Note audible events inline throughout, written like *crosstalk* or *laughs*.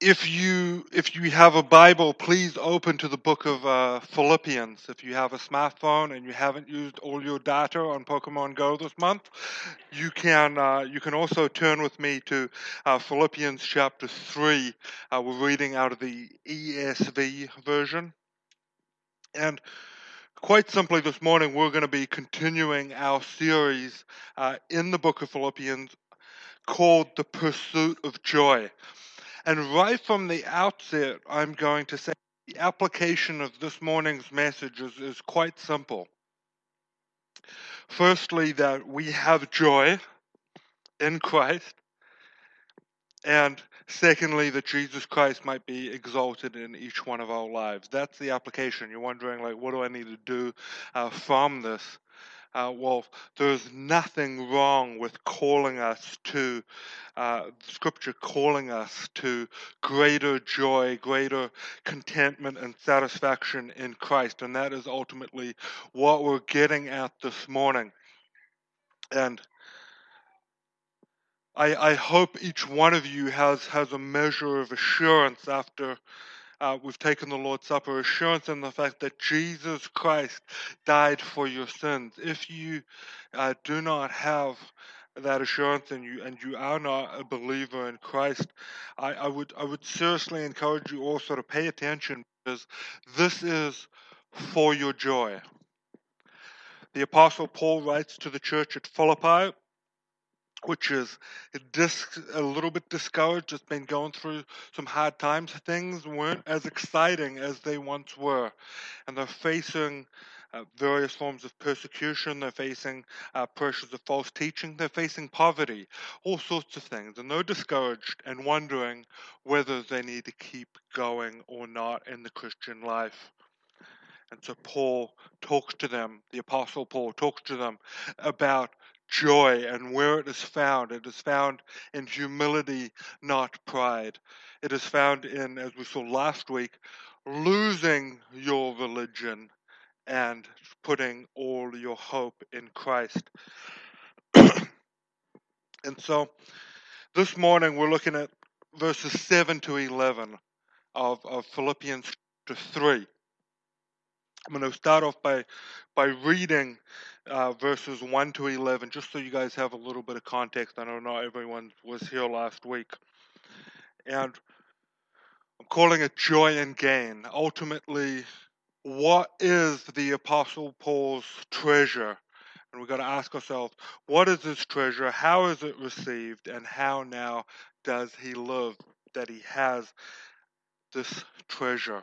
if you if you have a Bible, please open to the book of uh, Philippians. If you have a smartphone and you haven't used all your data on Pokemon Go this month, you can uh, you can also turn with me to uh, Philippians chapter three. Uh, we're reading out of the ESV version, and quite simply this morning we're going to be continuing our series uh, in the book of Philippians called "The Pursuit of Joy." And right from the outset, I'm going to say the application of this morning's message is, is quite simple. Firstly, that we have joy in Christ. And secondly, that Jesus Christ might be exalted in each one of our lives. That's the application. You're wondering, like, what do I need to do uh, from this? Uh, well, there's nothing wrong with calling us to, uh, Scripture calling us to greater joy, greater contentment and satisfaction in Christ. And that is ultimately what we're getting at this morning. And I, I hope each one of you has, has a measure of assurance after uh, we've taken the Lord's Supper, assurance in the fact that Jesus Christ died for your sins. If you uh, do not have that assurance and you and you are not a believer in Christ, I, I would I would seriously encourage you also to pay attention because this is for your joy. The Apostle Paul writes to the church at Philippi which is dis- a little bit discouraged. It's been going through some hard times. Things weren't as exciting as they once were, and they're facing uh, various forms of persecution. They're facing uh, pressures of false teaching. They're facing poverty, all sorts of things, and they're discouraged and wondering whether they need to keep going or not in the Christian life. And so Paul talks to them, the Apostle Paul talks to them about joy and where it is found. It is found in humility, not pride. It is found in, as we saw last week, losing your religion and putting all your hope in Christ. *clears throat* and so this morning we're looking at verses 7 to 11 of, of Philippians 3. I'm going to start off by by reading uh, verses 1 to 11, just so you guys have a little bit of context. I know not everyone was here last week. And I'm calling it joy and gain. Ultimately, what is the Apostle Paul's treasure? And we've got to ask ourselves, what is his treasure? How is it received? And how now does he live that he has this treasure?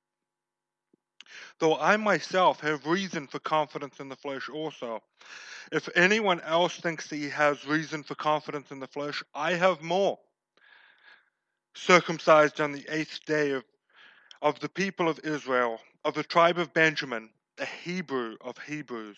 though I myself have reason for confidence in the flesh also. If anyone else thinks he has reason for confidence in the flesh, I have more. Circumcised on the eighth day of, of the people of Israel, of the tribe of Benjamin, a Hebrew of Hebrews.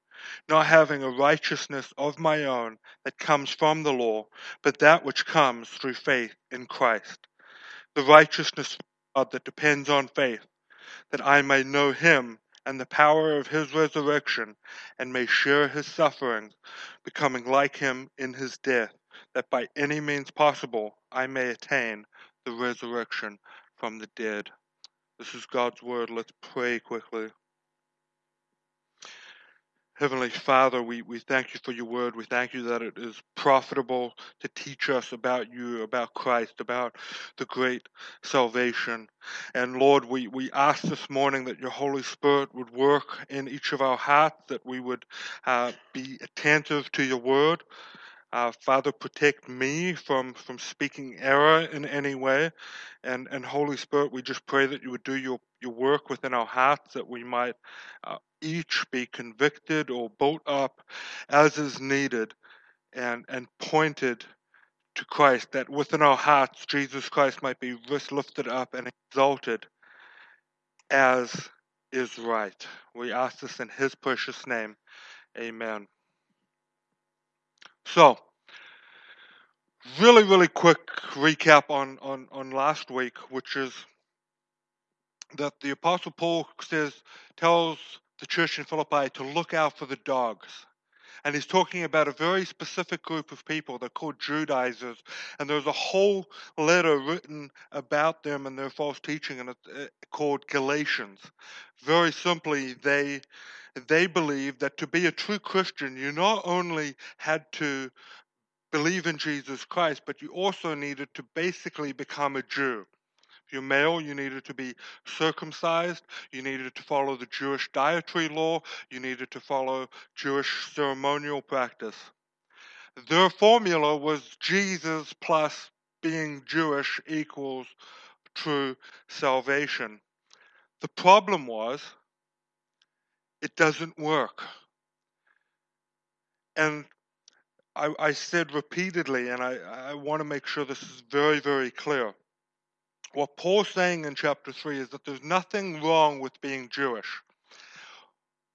not having a righteousness of my own that comes from the law, but that which comes through faith in Christ. The righteousness of God that depends on faith, that I may know him and the power of his resurrection, and may share his sufferings, becoming like him in his death, that by any means possible I may attain the resurrection from the dead. This is God's word. Let's pray quickly. Heavenly Father, we, we thank you for your word. We thank you that it is profitable to teach us about you, about Christ, about the great salvation. And Lord, we, we ask this morning that your Holy Spirit would work in each of our hearts, that we would uh, be attentive to your word. Uh, Father, protect me from, from speaking error in any way. And, and Holy Spirit, we just pray that you would do your, your work within our hearts, that we might uh, each be convicted or built up as is needed and, and pointed to Christ, that within our hearts Jesus Christ might be lifted up and exalted as is right. We ask this in his precious name. Amen. So, really, really quick recap on, on, on last week, which is that the Apostle Paul says, tells the church in Philippi to look out for the dogs. And he's talking about a very specific group of people. They're called Judaizers. And there's a whole letter written about them and their false teaching and it's uh, called Galatians. Very simply, they they believe that to be a true Christian, you not only had to believe in Jesus Christ, but you also needed to basically become a Jew you're male, you needed to be circumcised, you needed to follow the Jewish dietary law, you needed to follow Jewish ceremonial practice. Their formula was Jesus plus being Jewish equals true salvation. The problem was, it doesn't work. And I, I said repeatedly, and I, I want to make sure this is very, very clear what Paul's saying in chapter 3 is that there's nothing wrong with being Jewish.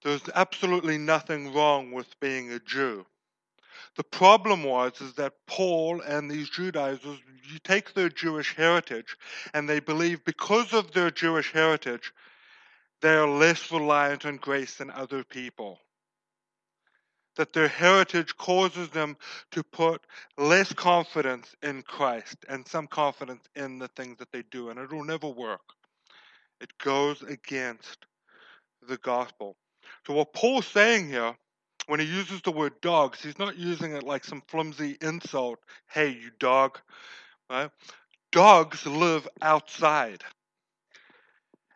There's absolutely nothing wrong with being a Jew. The problem was is that Paul and these Judaizers, you take their Jewish heritage, and they believe because of their Jewish heritage, they are less reliant on grace than other people that their heritage causes them to put less confidence in Christ and some confidence in the things that they do, and it will never work. It goes against the gospel. So, what Paul's saying here, when he uses the word dogs, he's not using it like some flimsy insult. Hey, you dog. Right? Dogs live outside.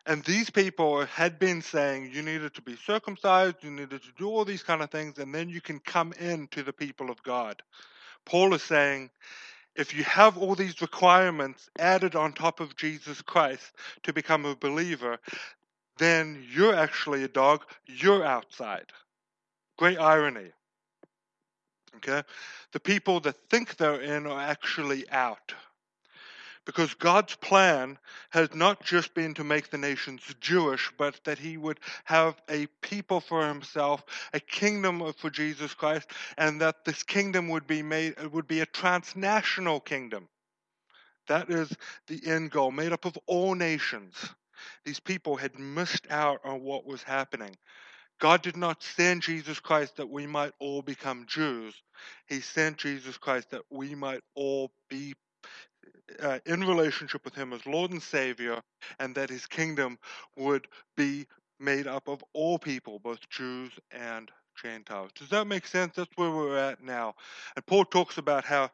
And these people had been saying you needed to be circumcised, you needed to do all these kind of things, and then you can come in to the people of God. Paul is saying if you have all these requirements added on top of Jesus Christ to become a believer, then you're actually a dog, you're outside. Great irony. Okay? The people that think they're in are actually out. Because God's plan has not just been to make the nations Jewish, but that He would have a people for Himself, a kingdom for Jesus Christ, and that this kingdom would be made uh, would be a transnational kingdom. That is the end goal, made up of all nations. These people had missed out on what was happening. God did not send Jesus Christ that we might all become Jews. He sent Jesus Christ that we might all be uh, in relationship with Him as Lord and Savior, and that His kingdom would be made up of all people, both Jews and Gentiles. Does that make sense? That's where we're at now. And Paul talks about how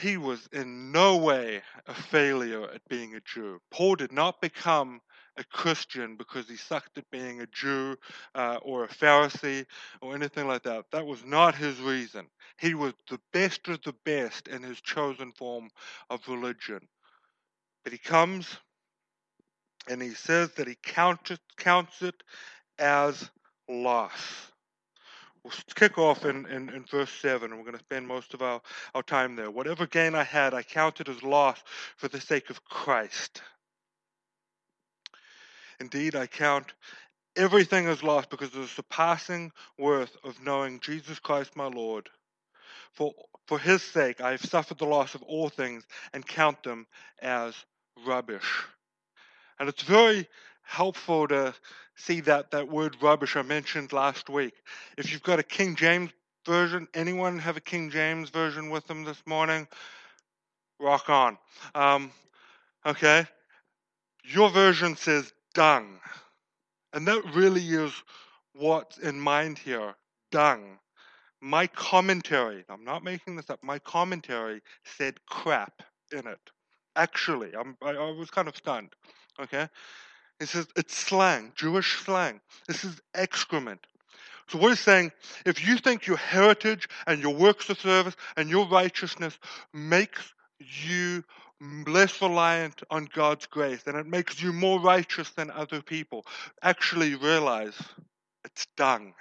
he was in no way a failure at being a Jew. Paul did not become a Christian because he sucked at being a Jew uh, or a Pharisee or anything like that. That was not his reason. He was the best of the best in his chosen form of religion. But he comes and he says that he counts it, counts it as loss. We'll kick off in, in, in verse 7, and we're going to spend most of our, our time there. Whatever gain I had, I counted as loss for the sake of Christ. Indeed, I count everything as lost because of the surpassing worth of knowing Jesus Christ my Lord. For, for his sake I have suffered the loss of all things and count them as rubbish. And it's very helpful to see that, that word rubbish I mentioned last week. If you've got a King James version, anyone have a King James version with them this morning? Rock on. Um, okay. Your version says dung. And that really is what's in mind here dung. My commentary, I'm not making this up, my commentary said crap in it. Actually, I'm, I, I was kind of stunned. Okay? It says it's slang, Jewish slang. This is excrement. So what he's saying, if you think your heritage and your works of service and your righteousness makes you less reliant on God's grace and it makes you more righteous than other people, actually realize it's dung.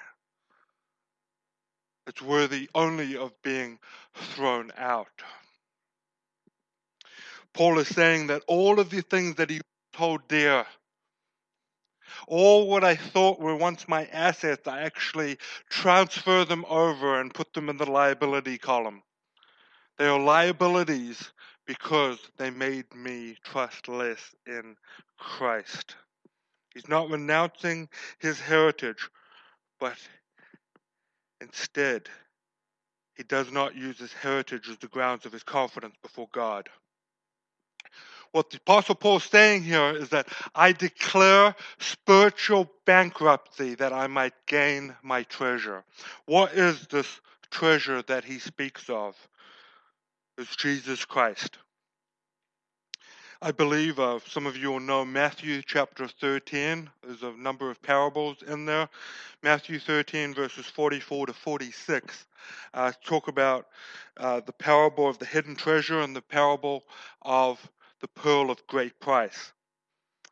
It's worthy only of being thrown out. Paul is saying that all of the things that he hold dear, all what I thought were once my assets, I actually transfer them over and put them in the liability column. They are liabilities because they made me trust less in Christ. He's not renouncing his heritage, but instead, he does not use his heritage as the grounds of his confidence before God what the Apostle Paul is saying here is that I declare spiritual bankruptcy that I might gain my treasure. What is this treasure that he speaks of? It's Jesus Christ. I believe uh, some of you will know Matthew chapter 13. There's a number of parables in there. Matthew 13, verses 44 to 46, uh, talk about uh, the parable of the hidden treasure and the parable of the pearl of great price.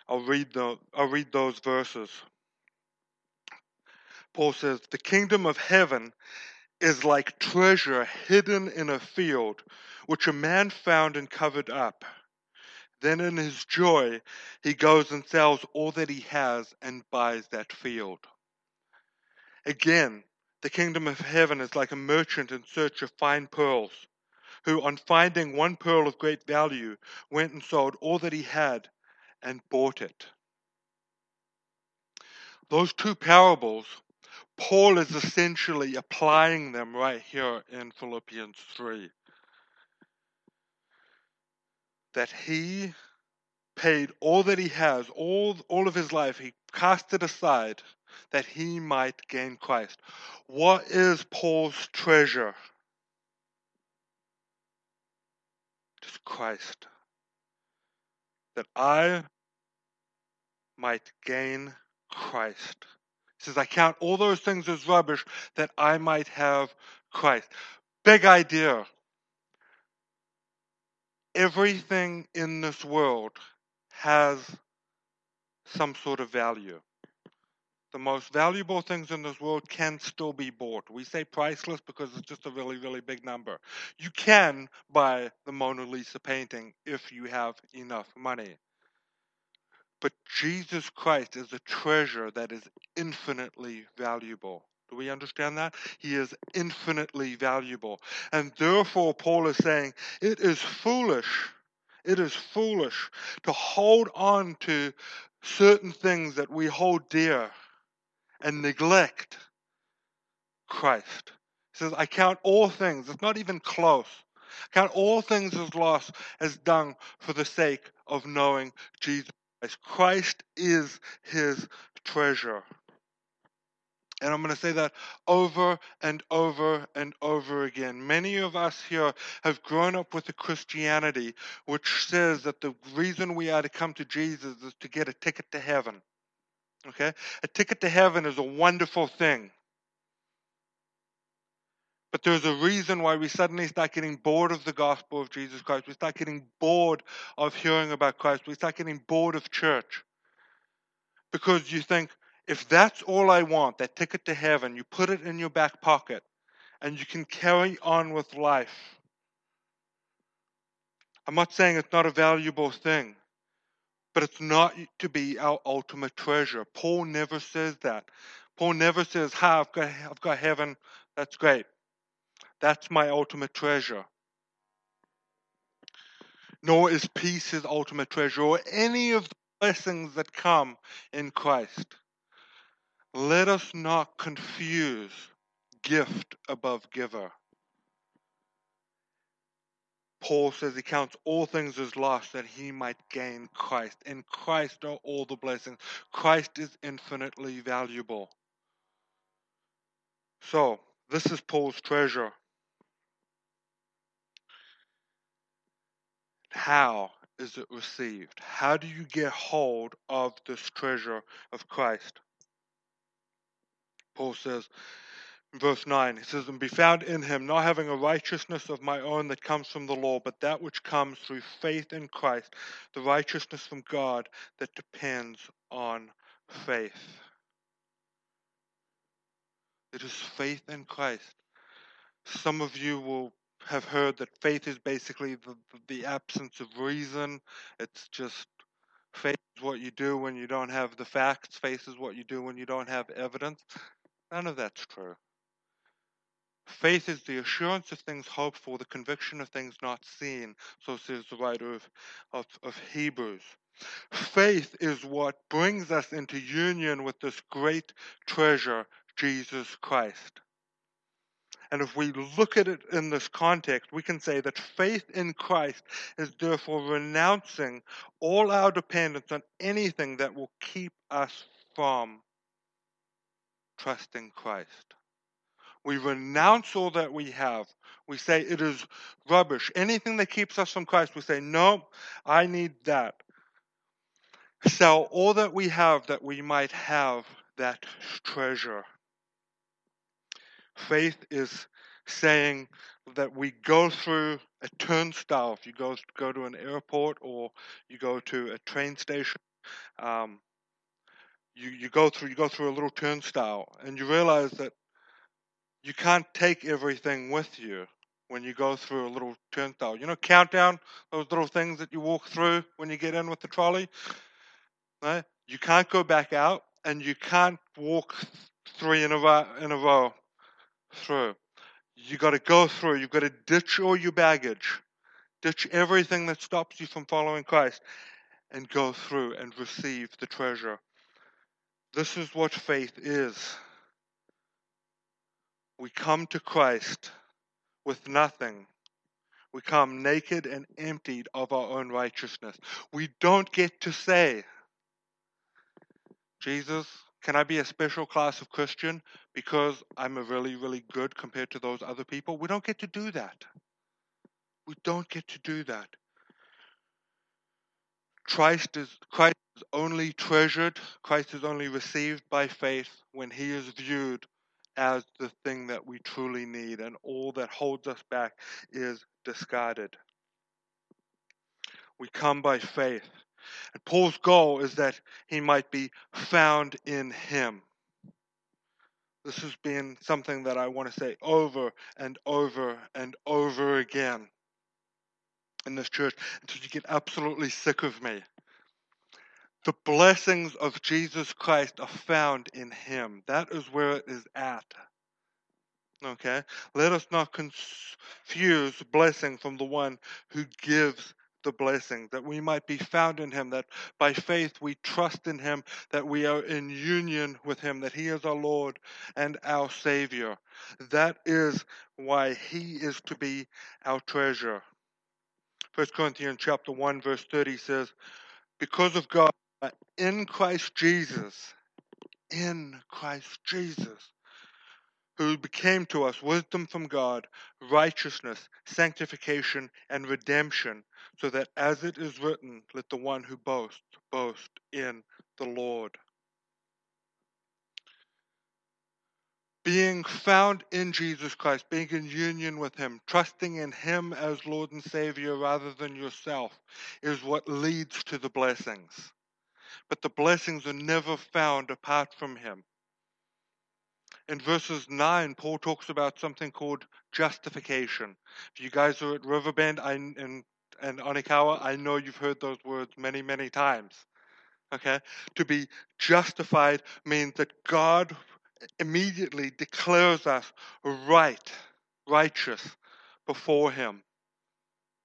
I'll read, the, I'll read those verses. Paul says, The kingdom of heaven is like treasure hidden in a field, which a man found and covered up. Then in his joy, he goes and sells all that he has and buys that field. Again, the kingdom of heaven is like a merchant in search of fine pearls who, on finding one pearl of great value, went and sold all that he had and bought it. Those two parables, Paul is essentially applying them right here in Philippians 3. That he paid all that he has, all, all of his life, he cast it aside that he might gain Christ. What is Paul's treasure? Christ, that I might gain Christ. He says, I count all those things as rubbish that I might have Christ. Big idea. Everything in this world has some sort of value the most valuable things in this world can still be bought. We say priceless because it's just a really, really big number. You can buy the Mona Lisa painting if you have enough money. But Jesus Christ is a treasure that is infinitely valuable. Do we understand that? He is infinitely valuable. And therefore, Paul is saying it is foolish. It is foolish to hold on to certain things that we hold dear and neglect Christ. He says, I count all things, it's not even close. I count all things as lost, as dung for the sake of knowing Jesus Christ. Christ is his treasure. And I'm going to say that over and over and over again. Many of us here have grown up with a Christianity which says that the reason we are to come to Jesus is to get a ticket to heaven. Okay? A ticket to heaven is a wonderful thing. But there's a reason why we suddenly start getting bored of the gospel of Jesus Christ. We start getting bored of hearing about Christ. We start getting bored of church. Because you think, if that's all I want, that ticket to heaven, you put it in your back pocket and you can carry on with life. I'm not saying it's not a valuable thing but it's not to be our ultimate treasure. Paul never says that. Paul never says, "Ha, I've got, I've got heaven. That's great. That's my ultimate treasure." Nor is peace his ultimate treasure, or any of the blessings that come in Christ. Let us not confuse gift above giver. Paul says he counts all things as loss that he might gain Christ. In Christ are all the blessings. Christ is infinitely valuable. So, this is Paul's treasure. How is it received? How do you get hold of this treasure of Christ? Paul says, verse 9, he says, And be found in him, not having a righteousness of my own that comes from the law, but that which comes through faith in Christ, the righteousness from God that depends on faith. It is faith in Christ. Some of you will have heard that faith is basically the, the absence of reason. It's just faith is what you do when you don't have the facts. Faith is what you do when you don't have evidence. None of that's true. Faith is the assurance of things hoped for, the conviction of things not seen, so says the writer of, of, of Hebrews. Faith is what brings us into union with this great treasure, Jesus Christ. And if we look at it in this context, we can say that faith in Christ is therefore renouncing all our dependence on anything that will keep us from trusting Christ. We renounce all that we have. We say it is rubbish. Anything that keeps us from Christ, we say, no, I need that. Sell all that we have that we might have that treasure. Faith is saying that we go through a turnstile. If you go go to an airport or you go to a train station, um, you you go through you go through a little turnstile, and you realize that you can't take everything with you when you go through a little turnstile. You know, countdown those little things that you walk through when you get in with the trolley. Right? You can't go back out, and you can't walk three in a row, in a row through. You got to go through. You've got to ditch all your baggage, ditch everything that stops you from following Christ, and go through and receive the treasure. This is what faith is. We come to Christ with nothing. We come naked and emptied of our own righteousness. We don't get to say, Jesus, can I be a special class of Christian because I'm a really, really good compared to those other people? We don't get to do that. We don't get to do that. Christ is Christ is only treasured, Christ is only received by faith when he is viewed as the thing that we truly need, and all that holds us back is discarded. We come by faith. And Paul's goal is that he might be found in him. This has been something that I want to say over and over and over again in this church until you get absolutely sick of me. The blessings of Jesus Christ are found in him. That is where it is at. Okay? Let us not confuse blessing from the one who gives the blessing, that we might be found in him, that by faith we trust in him, that we are in union with him, that he is our Lord and our Savior. That is why he is to be our treasure. 1 Corinthians chapter 1 verse 30 says, Because of God, in Christ Jesus, in Christ Jesus, who became to us wisdom from God, righteousness, sanctification, and redemption, so that as it is written, let the one who boasts boast in the Lord. Being found in Jesus Christ, being in union with Him, trusting in Him as Lord and Savior rather than yourself, is what leads to the blessings. But the blessings are never found apart from Him in verses 9, Paul talks about something called justification. If you guys are at Riverbend I, and, and Onikawa, I know you've heard those words many, many times. Okay? To be justified means that God immediately declares us right, righteous before Him.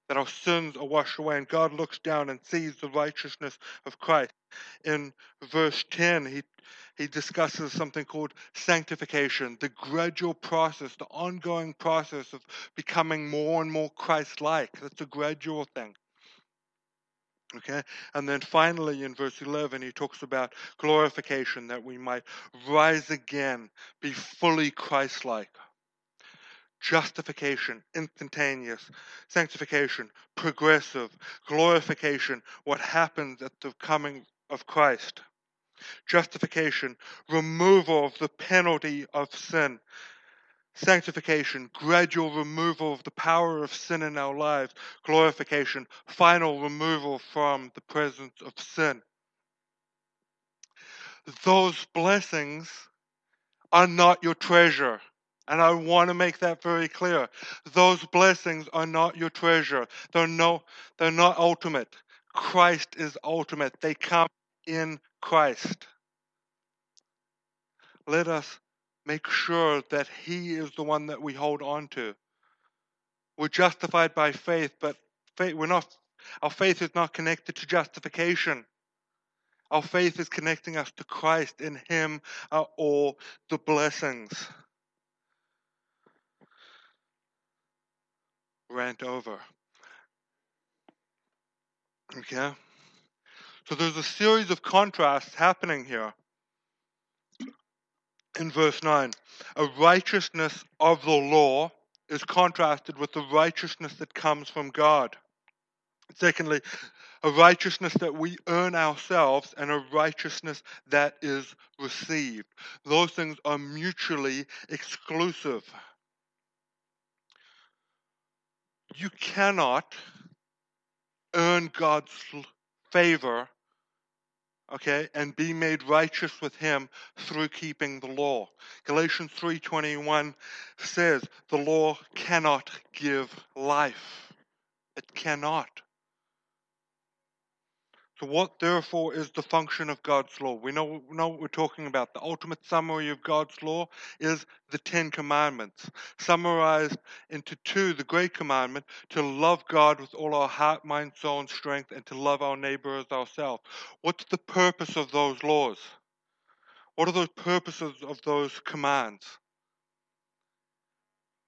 That our sins are washed away, and God looks down and sees the righteousness of Christ. In verse 10, he he discusses something called sanctification, the gradual process, the ongoing process of becoming more and more Christ like. That's a gradual thing. Okay, and then finally in verse 11, he talks about glorification that we might rise again, be fully Christ like. Justification, instantaneous. Sanctification, progressive. Glorification, what happens at the coming of Christ. Justification, removal of the penalty of sin sanctification, gradual removal of the power of sin in our lives, glorification, final removal from the presence of sin. Those blessings are not your treasure. And I want to make that very clear. Those blessings are not your treasure. They're no they're not ultimate. Christ is ultimate. They come in Christ. Let us make sure that He is the one that we hold on to. We're justified by faith, but faith, we're not. Our faith is not connected to justification. Our faith is connecting us to Christ. In Him are all the blessings. Rant over. Okay? So there's a series of contrasts happening here in verse 9. A righteousness of the law is contrasted with the righteousness that comes from God. Secondly, a righteousness that we earn ourselves and a righteousness that is received. Those things are mutually exclusive. You cannot earn God's favor okay, and be made righteous with him through keeping the law. Galatians 3:21 says the law cannot give life. It cannot. So, what therefore is the function of God's law? We know, know what we're talking about. The ultimate summary of God's law is the Ten Commandments, summarized into two the Great Commandment to love God with all our heart, mind, soul, and strength, and to love our neighbor as ourselves. What's the purpose of those laws? What are the purposes of those commands?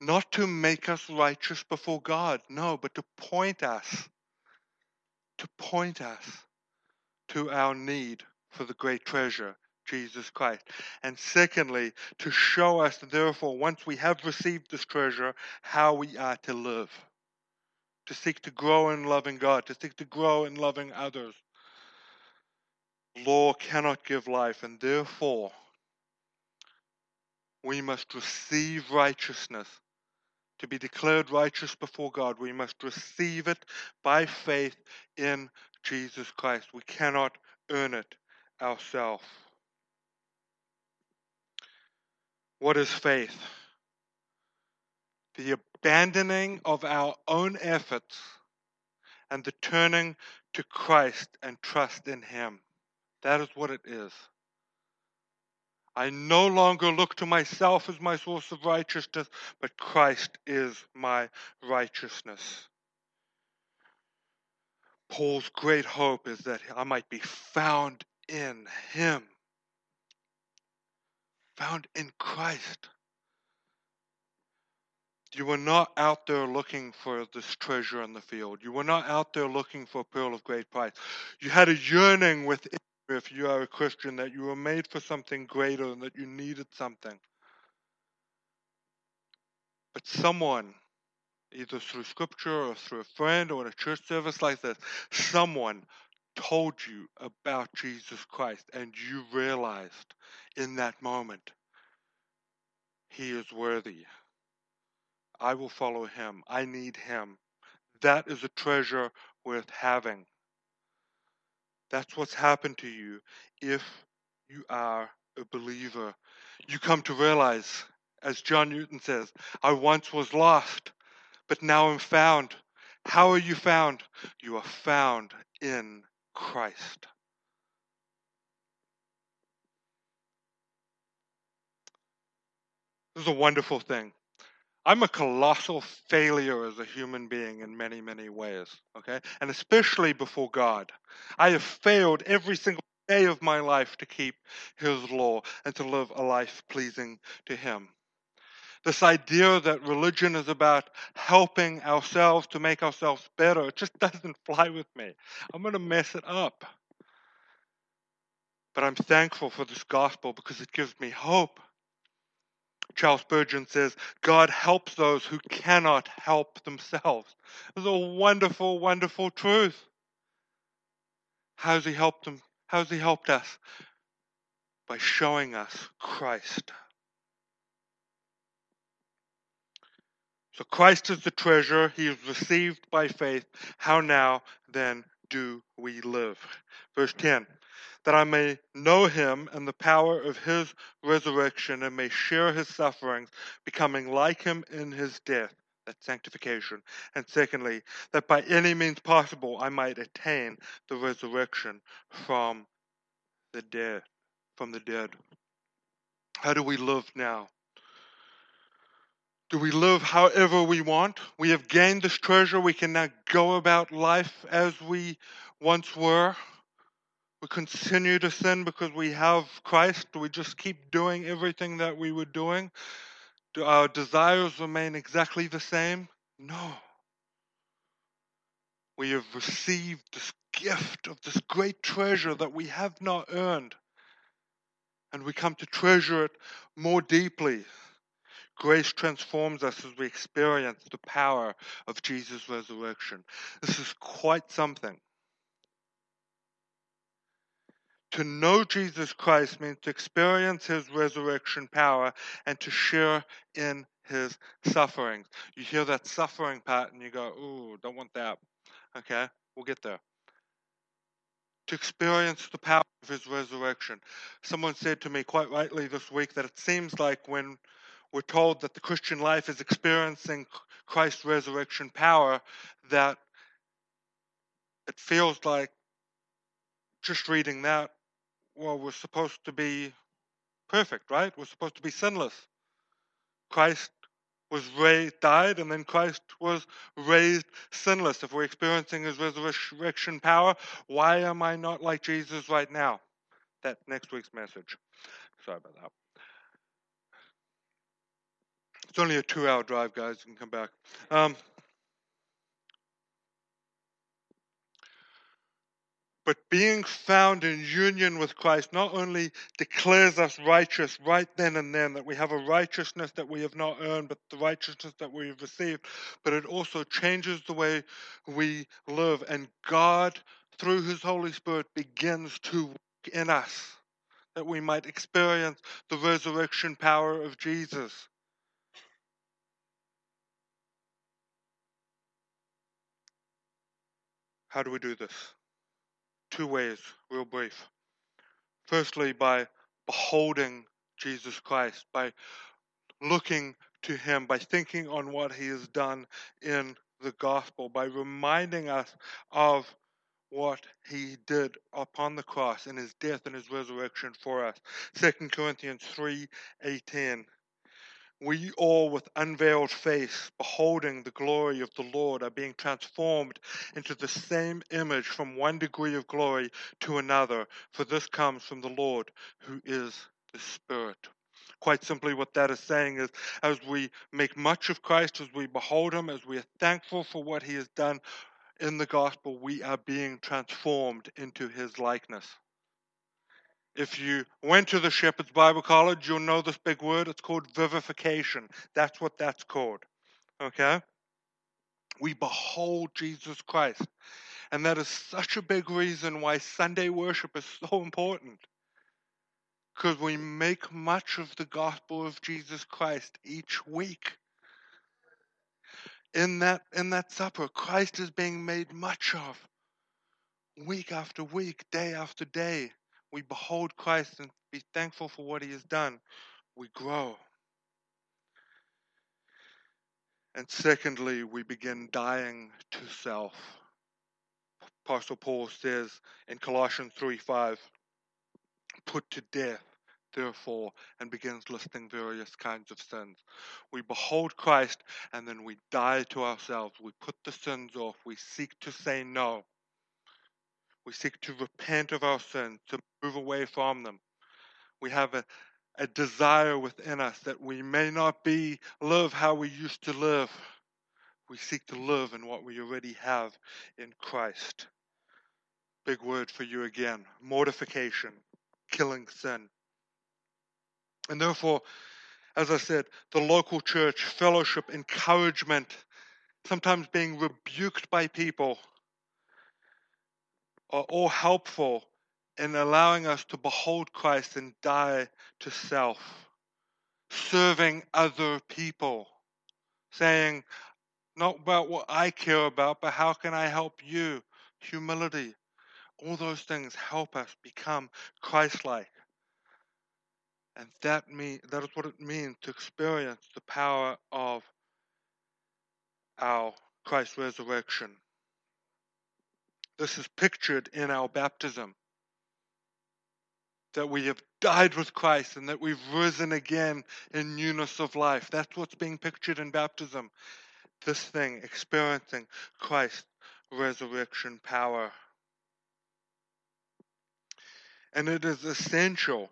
Not to make us righteous before God, no, but to point us, to point us to our need for the great treasure, Jesus Christ. And secondly, to show us, therefore, once we have received this treasure, how we are to live. To seek to grow in loving God, to seek to grow in loving others. Law cannot give life, and therefore, we must receive righteousness. To be declared righteous before God, we must receive it by faith in Jesus Christ. We cannot earn it ourselves. What is faith? The abandoning of our own efforts and the turning to Christ and trust in Him. That is what it is. I no longer look to myself as my source of righteousness, but Christ is my righteousness. Paul's great hope is that I might be found in him, found in Christ. You were not out there looking for this treasure in the field. You were not out there looking for a pearl of great price. You had a yearning within you, if you are a Christian, that you were made for something greater and that you needed something. But someone either through scripture or through a friend or in a church service like this, someone told you about Jesus Christ and you realized in that moment, He is worthy. I will follow Him. I need Him. That is a treasure worth having. That's what's happened to you if you are a believer. You come to realize, as John Newton says, I once was lost, but now I'm found. How are you found? You are found in Christ. This is a wonderful thing. I'm a colossal failure as a human being in many, many ways, okay? And especially before God. I have failed every single day of my life to keep His law and to live a life pleasing to Him. This idea that religion is about helping ourselves to make ourselves better, it just *laughs* doesn't fly with me. I'm going to mess it up. But I'm thankful for this gospel because it gives me hope. Charles Spurgeon says, God helps those who cannot help themselves. It's a wonderful, wonderful truth. How's he helped them? How's he helped us? By showing us Christ. So Christ is the treasure. He is received by faith. How now then do we live? Verse 10 that I may know him and the power of his resurrection and may share his sufferings, becoming like him in his death. That's sanctification. And secondly, that by any means possible I might attain the resurrection from the dead. From the dead. How do we live now? Do we live however we want? We have gained this treasure. We can now go about life as we once were. We continue to sin because we have Christ. Do we just keep doing everything that we were doing? Do our desires remain exactly the same? No. We have received this gift of this great treasure that we have not earned. And we come to treasure it more deeply. Grace transforms us as we experience the power of Jesus' resurrection. This is quite something. To know Jesus Christ means to experience his resurrection power and to share in his sufferings. You hear that suffering part and you go, ooh, don't want that. Okay, we'll get there. To experience the power of his resurrection. Someone said to me quite rightly this week that it seems like when we're told that the Christian life is experiencing Christ's resurrection power, that it feels like just reading that well, we're supposed to be perfect, right? We're supposed to be sinless. Christ was raised, died, and then Christ was raised sinless. If we're experiencing his resurrection power, why am I not like Jesus right now? That next week's message. Sorry about that. It's only a two hour drive, guys. You can come back. Um, But being found in union with Christ not only declares us righteous right then and then, that we have a righteousness that we have not earned, but the righteousness that we have received, but it also changes the way we live. And God, through His Holy Spirit, begins to work in us that we might experience the resurrection power of Jesus. How do we do this? two ways, real brief. Firstly, by beholding Jesus Christ, by looking to Him, by thinking on what He has done in the gospel, by reminding us of what He did upon the cross in His death and His resurrection for us. 2 Corinthians 3 18 we all, with unveiled face, beholding the glory of the Lord, are being transformed into the same image from one degree of glory to another, for this comes from the Lord, who is the Spirit. Quite simply, what that is saying is as we make much of Christ, as we behold Him, as we are thankful for what He has done in the gospel, we are being transformed into His likeness. If you went to the Shepherd's Bible College, you'll know this big word. It's called vivification. That's what that's called. Okay? We behold Jesus Christ. And that is such a big reason why Sunday worship is so important. Because we make much of the gospel of Jesus Christ each week. In that, in that supper, Christ is being made much of week after week, day after day we behold Christ and be thankful for what he has done, we grow. And secondly, we begin dying to self. Apostle Paul says in Colossians 3 5, put to death, therefore, and begins listing various kinds of sins. We behold Christ and then we die to ourselves. We put the sins off. We seek to say no. We seek to repent of our sins, to move away from them. We have a, a desire within us that we may not be live how we used to live. We seek to live in what we already have in Christ. Big word for you again mortification, killing sin. And therefore, as I said, the local church, fellowship, encouragement, sometimes being rebuked by people are all helpful in allowing us to behold Christ and die to self, serving other people, saying, not about what I care about, but how can I help you? Humility. All those things help us become Christ like. And that mean that is what it means to experience the power of our Christ resurrection. This is pictured in our baptism. That we have died with Christ and that we've risen again in newness of life. That's what's being pictured in baptism. This thing, experiencing Christ's resurrection power. And it is essential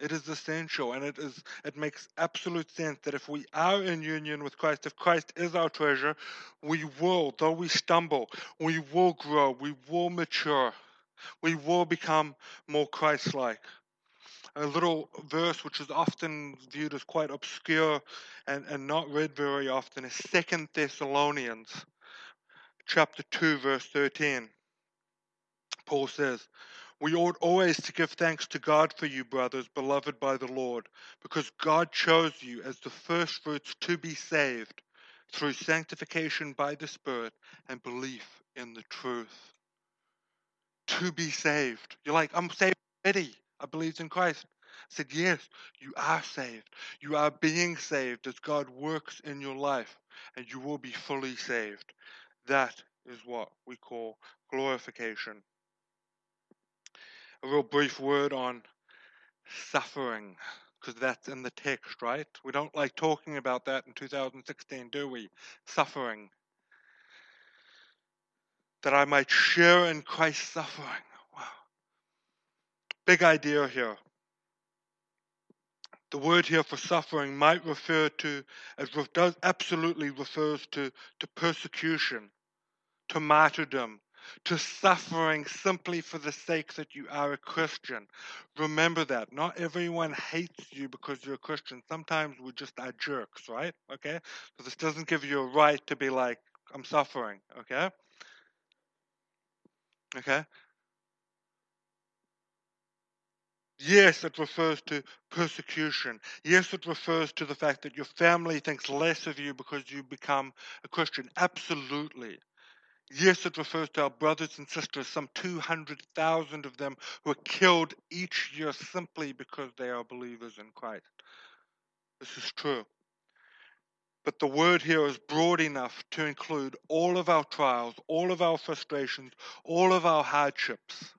it is essential and it is it makes absolute sense that if we are in union with Christ, if Christ is our treasure, we will, though we stumble, we will grow, we will mature, we will become more Christ like. A little verse which is often viewed as quite obscure and, and not read very often is Second Thessalonians chapter 2 verse 13. Paul says, we ought always to give thanks to God for you, brothers, beloved by the Lord, because God chose you as the firstfruits to be saved through sanctification by the Spirit and belief in the truth. To be saved. You're like, I'm saved already. I believe in Christ. I said, Yes, you are saved. You are being saved as God works in your life, and you will be fully saved. That is what we call glorification a real brief word on suffering, because that's in the text, right? We don't like talking about that in 2016, do we? Suffering. That I might share in Christ's suffering. Wow. Big idea here. The word here for suffering might refer to, as does absolutely refers to, to persecution, to martyrdom, to suffering simply for the sake that you are a Christian. Remember that. Not everyone hates you because you're a Christian. Sometimes we just are jerks, right? Okay? So this doesn't give you a right to be like, I'm suffering, okay? Okay? Yes, it refers to persecution. Yes, it refers to the fact that your family thinks less of you because you become a Christian. Absolutely. Yes, it refers to our brothers and sisters, some 200,000 of them who are killed each year simply because they are believers in Christ. This is true. But the word here is broad enough to include all of our trials, all of our frustrations, all of our hardships.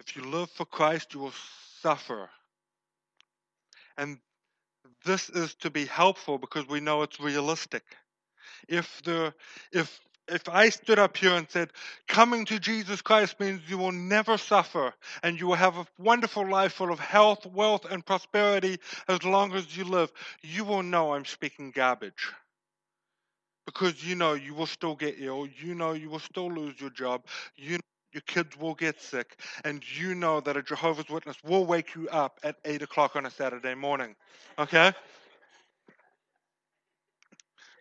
If you live for Christ, you will suffer. And this is to be helpful because we know it's realistic if the if if I stood up here and said, coming to Jesus Christ means you will never suffer and you will have a wonderful life full of health, wealth, and prosperity as long as you live, you will know I'm speaking garbage. Because you know you will still get ill, you know you will still lose your job, you know your kids will get sick, and you know that a Jehovah's Witness will wake you up at 8 o'clock on a Saturday morning. Okay?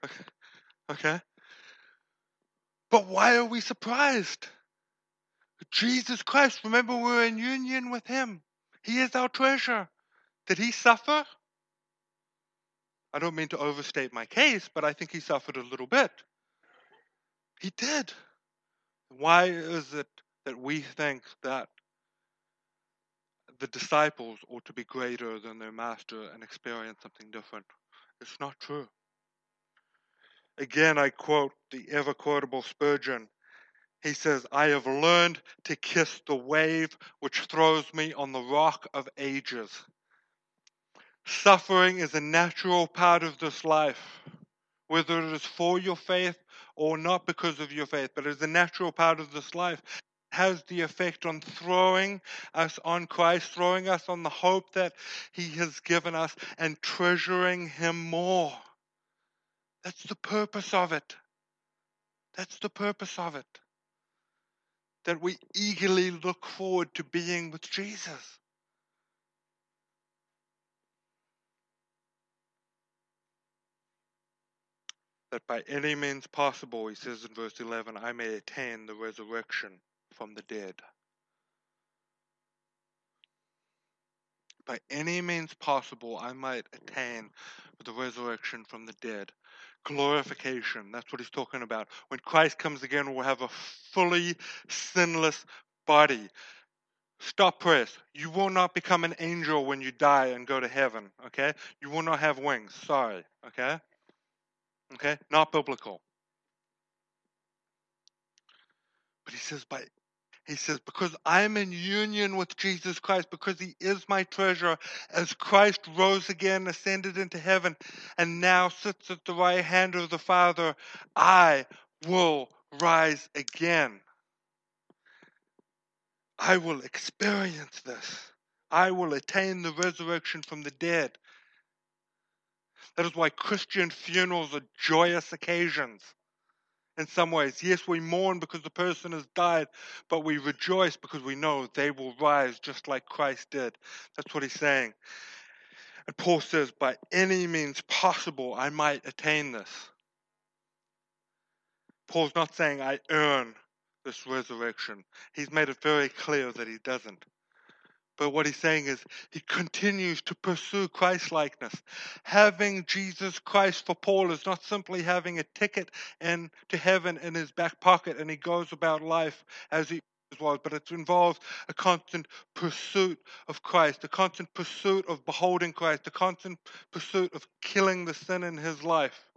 okay. Okay? But why are we surprised? Jesus Christ, remember we're in union with Him. He is our treasure. Did He suffer? I don't mean to overstate my case, but I think He suffered a little bit. He did. Why is it that we think that the disciples ought to be greater than their master and experience something different? It's not true. Again, I quote the ever quotable Spurgeon. He says, I have learned to kiss the wave which throws me on the rock of ages. Suffering is a natural part of this life, whether it is for your faith or not because of your faith, but it is a natural part of this life. has the effect on throwing us on Christ, throwing us on the hope that He has given us, and treasuring Him more. That's the purpose of it. That's the purpose of it. That we eagerly look forward to being with Jesus. That by any means possible, he says in verse 11, I may attain the resurrection from the dead. By any means possible, I might attain the resurrection from the dead. Glorification, that's what he's talking about. When Christ comes again, we'll have a fully sinless body. Stop press. You will not become an angel when you die and go to heaven, okay? You will not have wings. Sorry, okay? Okay? Not biblical. But he says, by he says, because I'm in union with Jesus Christ, because he is my treasure, as Christ rose again, ascended into heaven, and now sits at the right hand of the Father, I will rise again. I will experience this. I will attain the resurrection from the dead. That is why Christian funerals are joyous occasions in some ways. Yes, we mourn because the person has died, but we rejoice because we know they will rise just like Christ did. That's what he's saying. And Paul says, by any means possible, I might attain this. Paul's not saying I earn this resurrection. He's made it very clear that he doesn't. But what he's saying is he continues to pursue Christ likeness. Having Jesus Christ for Paul is not simply having a ticket into heaven in his back pocket and he goes about life as he was, but it involves a constant pursuit of Christ, a constant pursuit of beholding Christ, a constant pursuit of killing the sin in his life,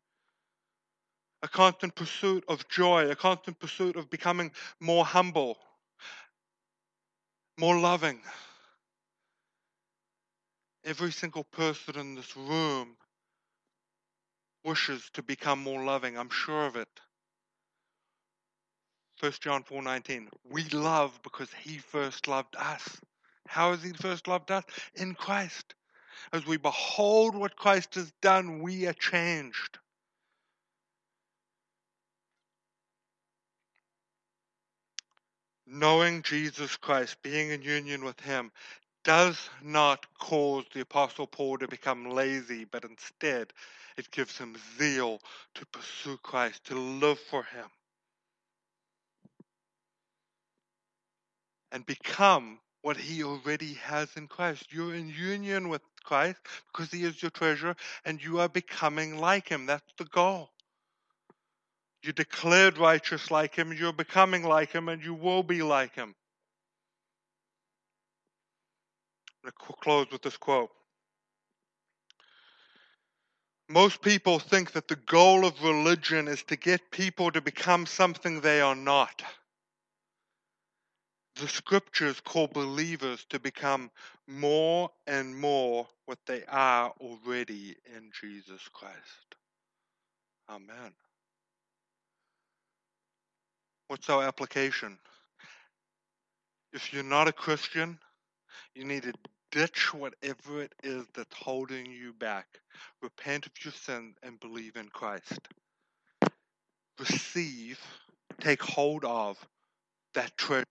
a constant pursuit of joy, a constant pursuit of becoming more humble, more loving Every single person in this room wishes to become more loving. I'm sure of it. 1 John 4:19 We love because he first loved us. How has he first loved us? In Christ. As we behold what Christ has done, we are changed. Knowing Jesus Christ, being in union with him, does not cause the Apostle Paul to become lazy, but instead it gives him zeal to pursue Christ, to live for Him, and become what He already has in Christ. You're in union with Christ because He is your treasure, and you are becoming like Him. That's the goal. You're declared righteous like Him, you're becoming like Him, and you will be like Him. I'm going to close with this quote. Most people think that the goal of religion is to get people to become something they are not. The scriptures call believers to become more and more what they are already in Jesus Christ. Amen. What's our application? If you're not a Christian, you need to ditch whatever it is that's holding you back. Repent of your sin and believe in Christ. Receive, take hold of that treasure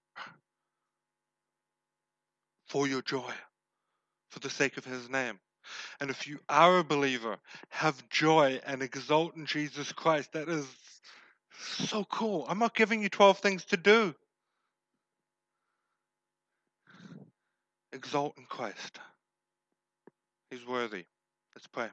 for your joy, for the sake of His name. And if you are a believer, have joy and exult in Jesus Christ. That is so cool. I'm not giving you 12 things to do. Exalt in Christ. He's worthy. Let's pray.